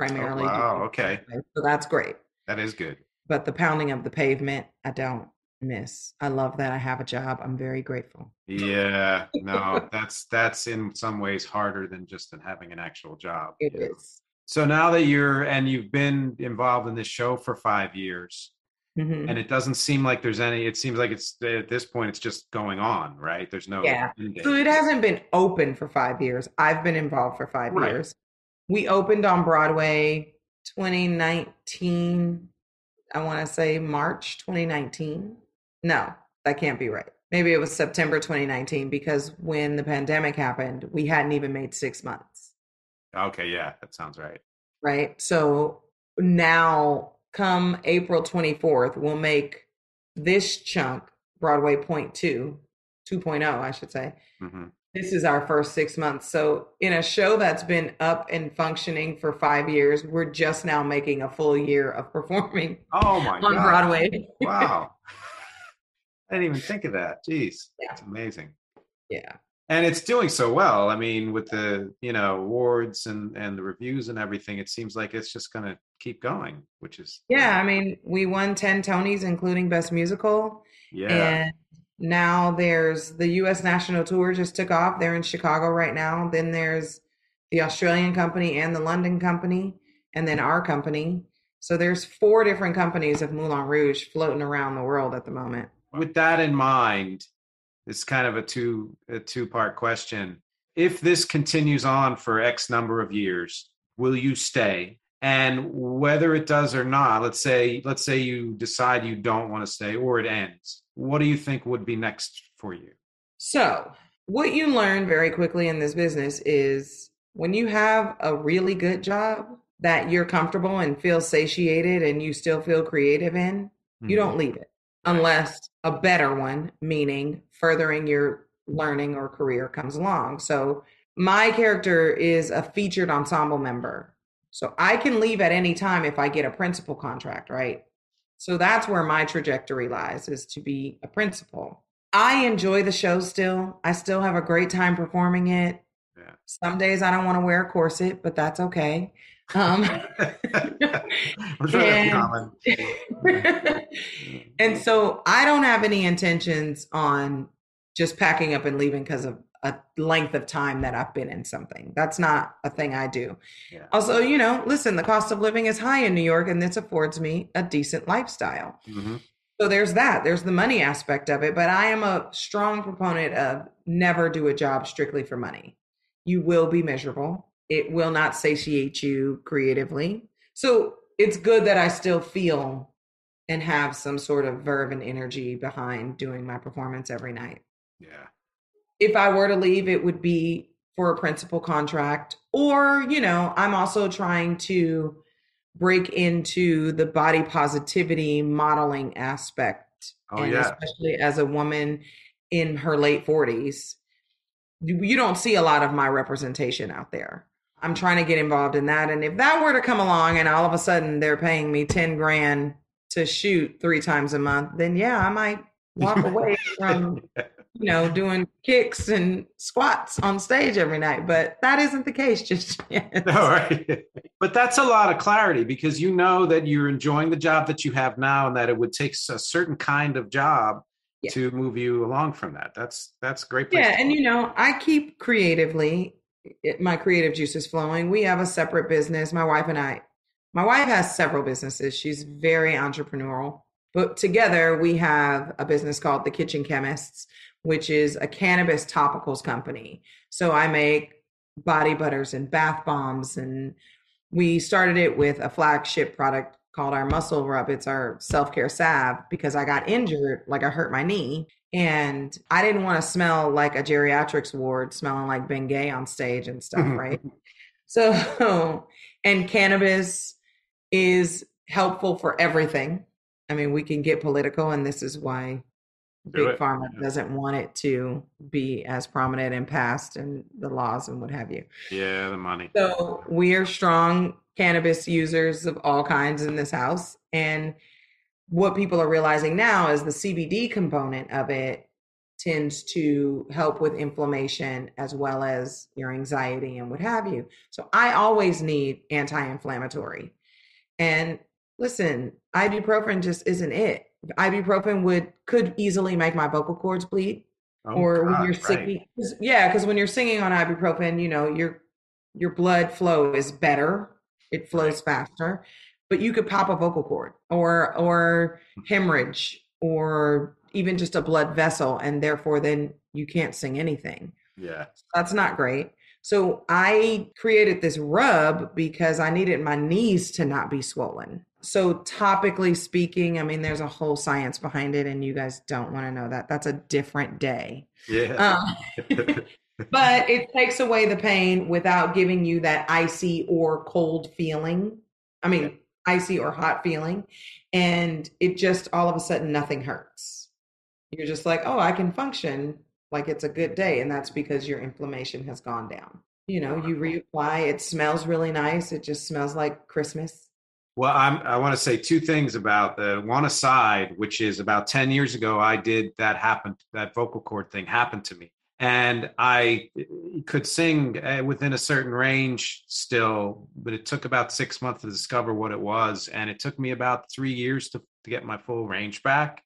Oh, primarily wow. Okay. So that's great That is good. but the pounding of the pavement, I don't miss. I love that I have a job. I'm very grateful. Yeah. *laughs* No, that's that's in some ways harder than just than having an actual job. It is. So now that you're and you've been involved in this show for five years, Mhm. and it doesn't seem like there's any. It seems like it's at this point it's just going on, right? There's no. Yeah. So it hasn't been open for five years. I've been involved for five Right. years. We opened on Broadway 2019. I want to say March 2019. No, that can't be right. Maybe it was September 2019 because when the pandemic happened, we hadn't even made six months. Okay, yeah, that sounds right. right? So now, come April 24th, we'll make this chunk Broadway Point 2, 2.0, I should say. hmm This is our first six months. So, in a show that's been up and functioning for five years, we're just now making a full year of performing Oh my god. *laughs* on god! Broadway. Wow, I didn't even think of that. Jeez, Yeah. it's amazing. yeah. and it's doing so well i mean with the you know awards and and the reviews and everything it seems like it's just going to keep going which is Yeah. I mean, we won 10 Tonys, including Best Musical. yeah And now there's the US National Tour just took off. They're in Chicago right now. Then there's the Australian company and the London company, and then our company. So there's four different companies of Moulin Rouge floating around the world at the moment. With that in mind it's kind of a two a two part question. If this continues on for x number of years will you stay? And whether it does or not let's say let's say you decide you don't want to stay or it ends what do you think would be next for you? So, what you learn very quickly in this business is when you have a really good job that you're comfortable and feel satiated and you still feel creative in, you Mhm. don't leave it unless a better one, meaning furthering your learning or career, comes along. So, my character is a featured ensemble member. So, I can leave at any time if I get a principal contract, right? So, that's where my trajectory lies is to be a principal. I enjoy the show still. I still have a great time performing it. Yeah. Some days I don't want to wear a corset, but that's okay. Um, *laughs* We're sure that's And- *laughs* and so I don't have any intentions on just packing up and leaving because of a length of time that I've been in something. That's not a thing I do. Yeah. Also, you know, listen, the cost of living is high in New York and this affords me a decent lifestyle. Mhm. So there's that. There's the money aspect of it, but I am a strong proponent of never do a job strictly for money. You will be miserable. It will not satiate you creatively. So it's good that I still feel and have some sort of verve and energy behind doing my performance every night. Yeah. If I were to leave, it would be for a principal contract, or, you know, I'm also trying to break into the body positivity modeling aspect. Oh, and yeah. especially as a woman in her late 40s, you, you don't see a lot of my representation out there. I'm trying to get involved in that. And if that were to come along and all of a sudden they're paying me 10 grand to shoot three times a month, then yeah, I might walk *laughs* away from, you know, doing kicks and squats on stage every night. But that isn't the case just *laughs* yet. *laughs* All right. But that's a lot of clarity because you know that you're enjoying the job that you have now and that it would take a certain kind of job Yeah. to move you along from that. That's that's great. Yeah, and you know, I keep creatively it, my creative juices flowing. We have a separate business, my wife and I. My wife has several businesses. She's very entrepreneurial. But together we have a business called The Kitchen Chemists, which is a cannabis topicals company. So I make body butters and bath bombs and we started it with a flagship product called our muscle rub. It's our self-care salve because I got injured, like I hurt my knee and I didn't want to smell like a geriatrics ward smelling like Bengay on stage and stuff, *laughs* right? So, and cannabis is helpful for everything. I mean, we can get political, and this is why Do Big it. Pharma Yeah. doesn't want it to be as prominent and passed and the laws and what have you. Yeah, the money. So we are strong cannabis users of all kinds in this house. And what people are realizing now is the CBD component of it tends to help with inflammation as well as your anxiety and what have you. So I always need anti-inflammatory. And listen, ibuprofen just isn't it. Ibuprofen would could easily make my vocal cords bleed Oh, or when God, you're right. singing 'cause- yeah because when you're singing on ibuprofen you know your your blood flow is better it flows faster but you could pop a vocal cord or or hemorrhage or even just a blood vessel and therefore then you can't sing anything Yeah. that's not great so i created this rub because i needed my knees to not be swollen so topically speaking i mean there's a whole science behind it and you guys don't want to know that that's a different day Yeah. um, *laughs* but it takes away the pain without giving you that icy or cold feeling. I mean, icy or hot feeling. And it just all of a sudden nothing hurts. You're just like, oh, I can function like it's a good day. And that's because your inflammation has gone down. You know, you reapply, it smells really nice. It just smells like Christmas. Well, I'm, I want to say two things about the one aside, which is about 10 years ago, I did that happen, that vocal cord thing happened to me. And I could sing uh, within a certain range still, but it took about six months to discover what it was. And it took me about three years to, to get my full range back.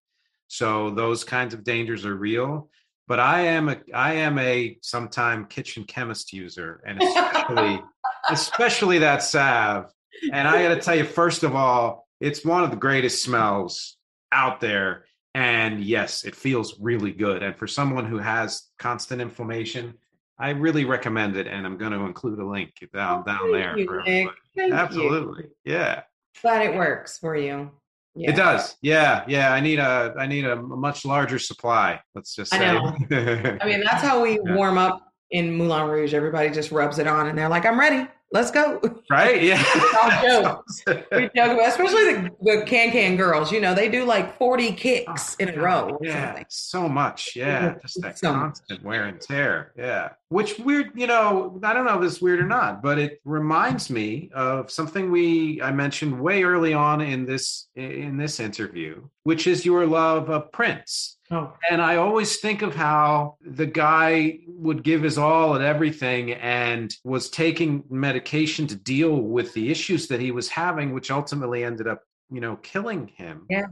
So those kinds of dangers are real. But I am a I am a sometime kitchen chemist user, and especially *laughs* especially that salve. And I got to tell you, first of all, it's one of the greatest smells out there. And yes, it feels really good. And for someone who has constant inflammation, I really recommend it. And I'm going to include a link down oh, down Thank there. you, everybody. You. Absolutely, yeah, Glad it works for you. Yeah. it does. Yeah, yeah. I need a I need a much larger supply. Let's just I say. know. *laughs* I mean, that's how we Yeah. warm up in Moulin Rouge. Everybody just rubs it on and they're like, I'm ready. Let's go. right? Yeah. *laughs* all *laughs* jokes. We joke about, especially the, the can can girls, you know, they do like 40 kicks in a row. Yeah, something. so much. Yeah, just that so much. constant wear and tear. Yeah, which weird, you know, I don't know if it's weird or not, but it reminds me of something we I mentioned way early on in this in this interview, which is your love of Prince. Oh, And I always think of how the guy would give his all at everything and was taking medication to deal with the issues that he was having, which ultimately ended up, you know, killing him. Yeah.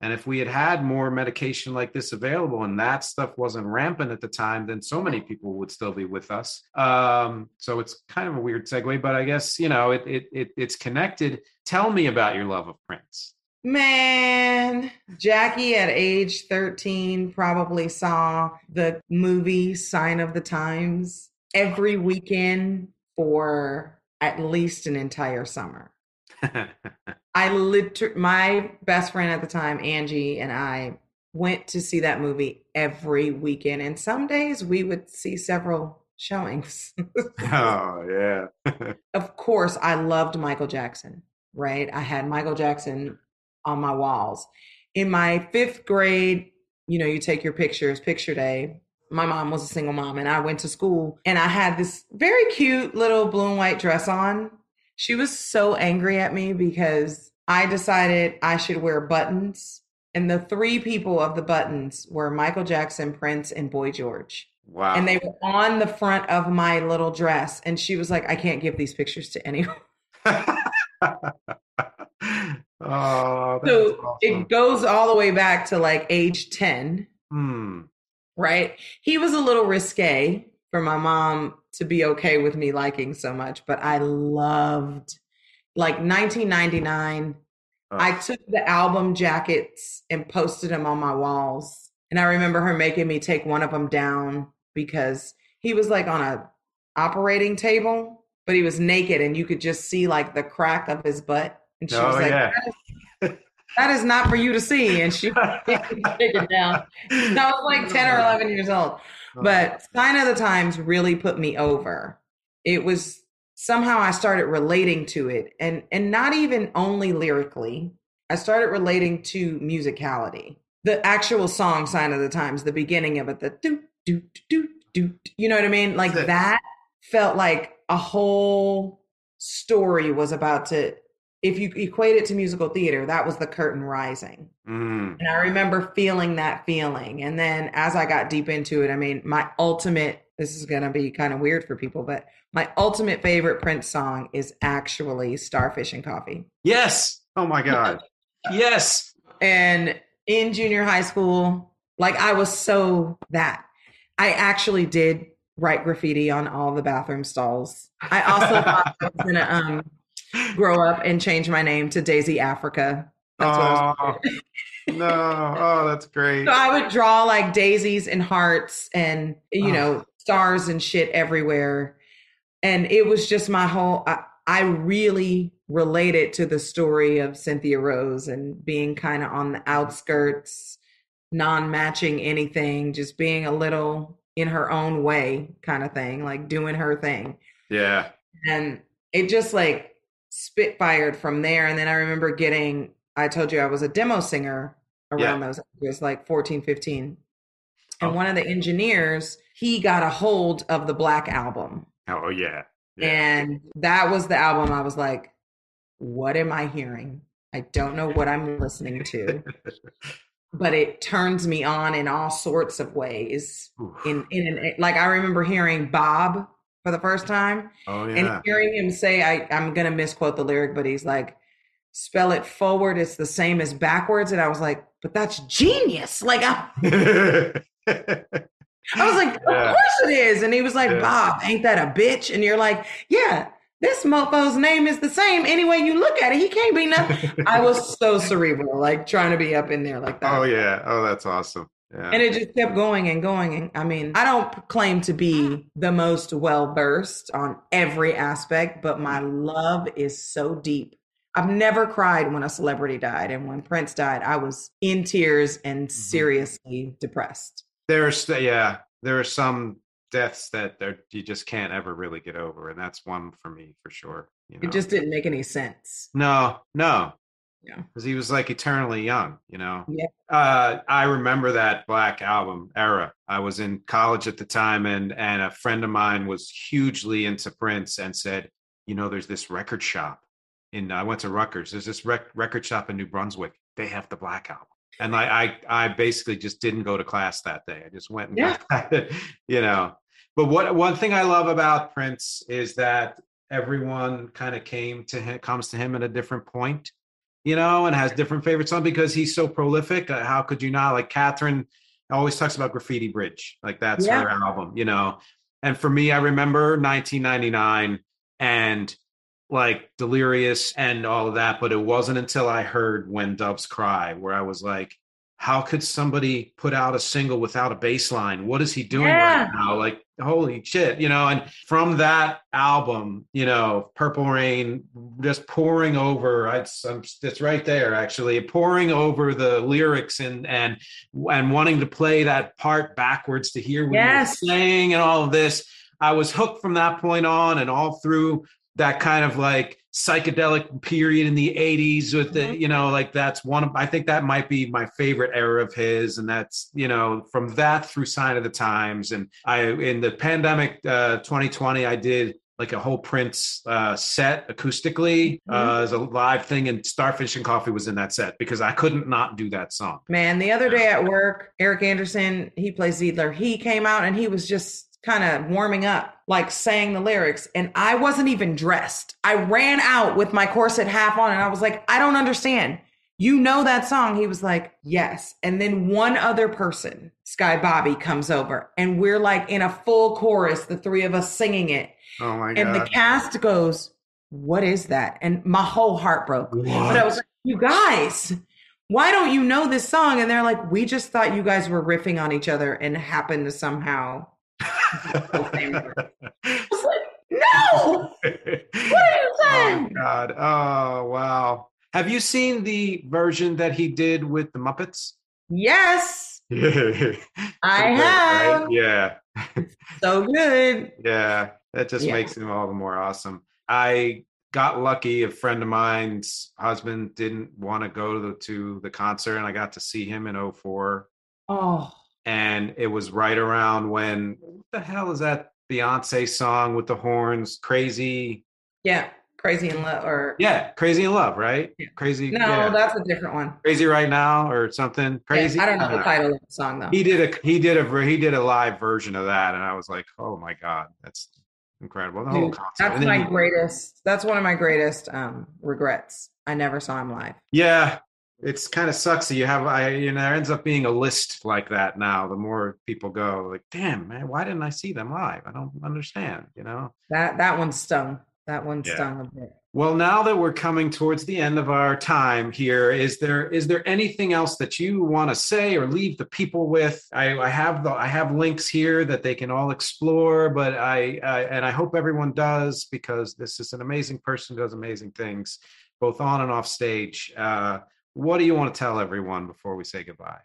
And if we had had more medication like this available and that stuff wasn't rampant at the time, then so many people would still be with us. Um, so it's kind of a weird segue, but I guess, you know, it, it, it it's connected. Tell me about your love of Prince. Man. Jackie at age 13 probably saw the movie Sign of the Times every weekend for at least an entire summer. *laughs* I literally, my best friend at the time, Angie, and I went to see that movie every weekend. And some days we would see several showings. *laughs* oh, yeah. *laughs* of course, I loved Michael Jackson, right? I had Michael Jackson on my walls. In my fifth grade, you know, you take your pictures, picture day. My mom was a single mom, and I went to school, and I had this very cute little blue and white dress on she was so angry at me because I decided I should wear buttons. And the three people of the buttons were Michael Jackson, Prince, and Boy George. Wow. And they were on the front of my little dress. And she was like, I can't give these pictures to anyone. *laughs* oh, so awesome. it goes all the way back to like age 10. Hmm. Right. He was a little risque for my mom to be okay with me liking so much, but I loved like 1999. Oh. I took the album jackets and posted them on my walls. And I remember her making me take one of them down because he was like on a operating table, but he was naked and you could just see like the crack of his butt. And she oh, was like, yeah. that, is, that is not for you to see. And she *laughs* it down. I was like 10 or 11 years old. But Sign of the Times really put me over. It was somehow I started relating to it and and not even only lyrically. I started relating to musicality. The actual song Sign of the Times, the beginning of it, the do do do do, you know what I mean? Like that felt like a whole story was about to if you equate it to musical theater, that was the curtain rising. Mm. And I remember feeling that feeling. And then as I got deep into it, I mean, my ultimate, this is going to be kind of weird for people, but my ultimate favorite Prince song is actually Starfish and Coffee. Yes. Oh my God. *laughs* yes. And in junior high school, like I was so that. I actually did write graffiti on all the bathroom stalls. I also *laughs* thought I was going to, um, grow up and change my name to Daisy Africa. That's oh, no. Oh, that's great. So I would draw like daisies and hearts and, you oh. know, stars and shit everywhere. And it was just my whole, I, I really related to the story of Cynthia Rose and being kind of on the outskirts, non matching anything, just being a little in her own way kind of thing, like doing her thing. Yeah. And it just like spitfired from there. And then I remember getting, I told you I was a demo singer around yeah. those years, like 14, 15. And oh. one of the engineers, he got a hold of the Black album. Oh, yeah. yeah. And that was the album I was like, what am I hearing? I don't know what I'm listening to. but it turns me on in all sorts of ways. In in an, like I remember hearing Bob for the first time. Oh, yeah. And hearing him say, I, I'm going to misquote the lyric, but he's like, spell it forward, it's the same as backwards. And I was like, but that's genius. Like, I, *laughs* I was like, of yeah. course it is. And he was like, yeah. Bob, ain't that a bitch? And you're like, yeah, this mofo's name is the same. Any way you look at it, he can't be nothing. I was so *laughs* cerebral, like trying to be up in there like that. Oh, yeah. Oh, that's awesome. Yeah. And it just kept going and going. And I mean, I don't claim to be the most well versed on every aspect, but my love is so deep. I've never cried when a celebrity died. And when Prince died, I was in tears and mm-hmm. seriously depressed. There's, yeah, there are some deaths that you just can't ever really get over. And that's one for me for sure. You know? It just didn't make any sense. No, no, yeah. Because he was like eternally young, you know? Yeah. Uh, I remember that Black Album era. I was in college at the time, and, and a friend of mine was hugely into Prince and said, you know, there's this record shop in, I went to Rutgers. There's this rec- record shop in New Brunswick. They have the Black Album. And I, I, I basically just didn't go to class that day. I just went and yeah. *laughs* got it, you know. But what one thing I love about Prince is that everyone kind of came to him, comes to him at a different point you know, and has different favorite songs because he's so prolific. Uh, how could you not? Like Catherine always talks about Graffiti Bridge, like that's yeah. her album, you know. And for me, I remember 1999 and like Delirious and all of that, but it wasn't until I heard When Doves Cry where I was like, how could somebody put out a single without a bass line? What is he doing Yeah. right now? Like, holy shit, you know? And from that album, you know, Purple Rain just pouring over, it's, I'm, it's right there actually, pouring over the lyrics and, and, and wanting to play that part backwards to hear what Yes. you're saying and all of this. I was hooked from that point on and all through that kind of like psychedelic period in the 80s with the Mhm. you know like that's one of i think that might be my favorite era of his and that's you know from that through sign of the times. And i in the pandemic uh 2020 i did like a whole prince uh set acoustically. Uh as a live thing and starfish and coffee was in that set because i couldn't not do that song. Man, the other day at work, Eric Anderson, he plays Zidler. He came out and he was just kind of warming up, like saying the lyrics. And I wasn't even dressed. I ran out with my corset half on and I was like, I don't understand. You know that song? He was like, Yes. And then one other person, Sky Bobby, comes over and we're like in a full chorus, the three of us singing it. oh my God. And the cast goes, What is that? And my whole heart broke. But I was like, You guys, why don't you know this song? And they're like, We just thought you guys were riffing on each other and happened to somehow. I was like, No, what are you oh saying? god oh wow have you seen the version that he did with the muppets Yes, *laughs* I have. Yeah, *laughs* So good. yeah. That just Yeah. makes him all the more awesome. I got lucky. A friend of mine's husband didn't want to go to the, to the concert, and I got to see him in 04. Oh, And it was right around when what the hell is that Beyonce song with the horns? Crazy. yeah. Crazy in love. Or, Yeah, Crazy in Love, right? Yeah. Crazy. no, yeah. that's a different one. Crazy right now or something. Crazy. Yeah, I don't know the know. title of the song, though. he did a he did a he did a live version of that and i was like oh my god that's incredible the whole Dude, concert That's my he- greatest. That's one of my greatest um, regrets. I never saw him live. yeah it's kind of sucks that you have i you know there ends up being a list like that now the more people go like damn man why didn't i see them live i don't understand you know That that one stung. That one Yeah. stung a bit. well now that we're coming towards the end of our time here is there is there anything else that you want to say or leave the people with i i have the i have links here that they can all explore but i, I and i hope everyone does because this is an amazing person who does amazing things both on and off stage uh what do you want to tell everyone before we say goodbye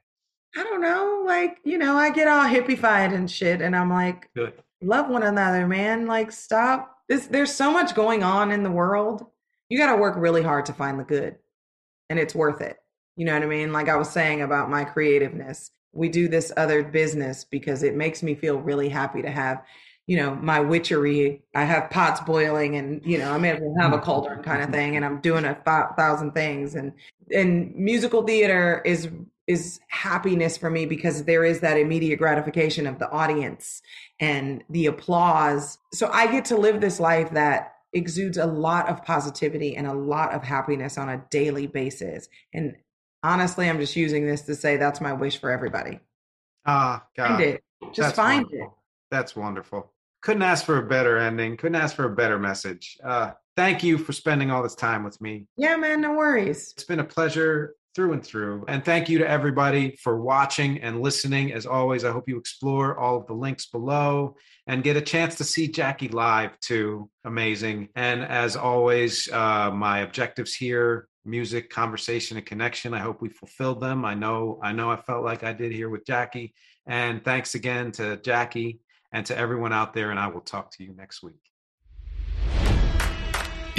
I don't know. Like, you know, I get all hippified and shit, and I'm like, good love one another, man. Like, stop. This, there's so much going on in the world. You got to work really hard to find the good, and it's worth it. You know what I mean? Like I was saying about my creativeness, we do this other business because it makes me feel really happy to have, you know, my witchery. I have pots boiling, and you know, I may as well have a cauldron kind of thing, and I'm doing a th- thousand things. And and musical theater is is happiness for me because there is that immediate gratification of the audience and the applause. So I get to live this life that exudes a lot of positivity and a lot of happiness on a daily basis. And honestly, I'm just using this to say that's my wish for everybody. ah god Find it. Just That's find it. That's wonderful. Couldn't ask for a better ending. Couldn't ask for a better message. Uh, thank you for spending all this time with me. Yeah, man, no worries. It's been a pleasure through and through. And thank you to everybody for watching and listening. As always, I hope you explore all of the links below and get a chance to see Jackie live too. Amazing. And as always, uh, my objectives here music conversation and connection i hope we fulfilled them i know i know i felt like i did here with jackie and thanks again to jackie and to everyone out there and i will talk to you next week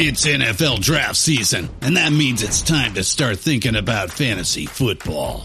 It's NFL draft season, and that means it's time to start thinking about fantasy football.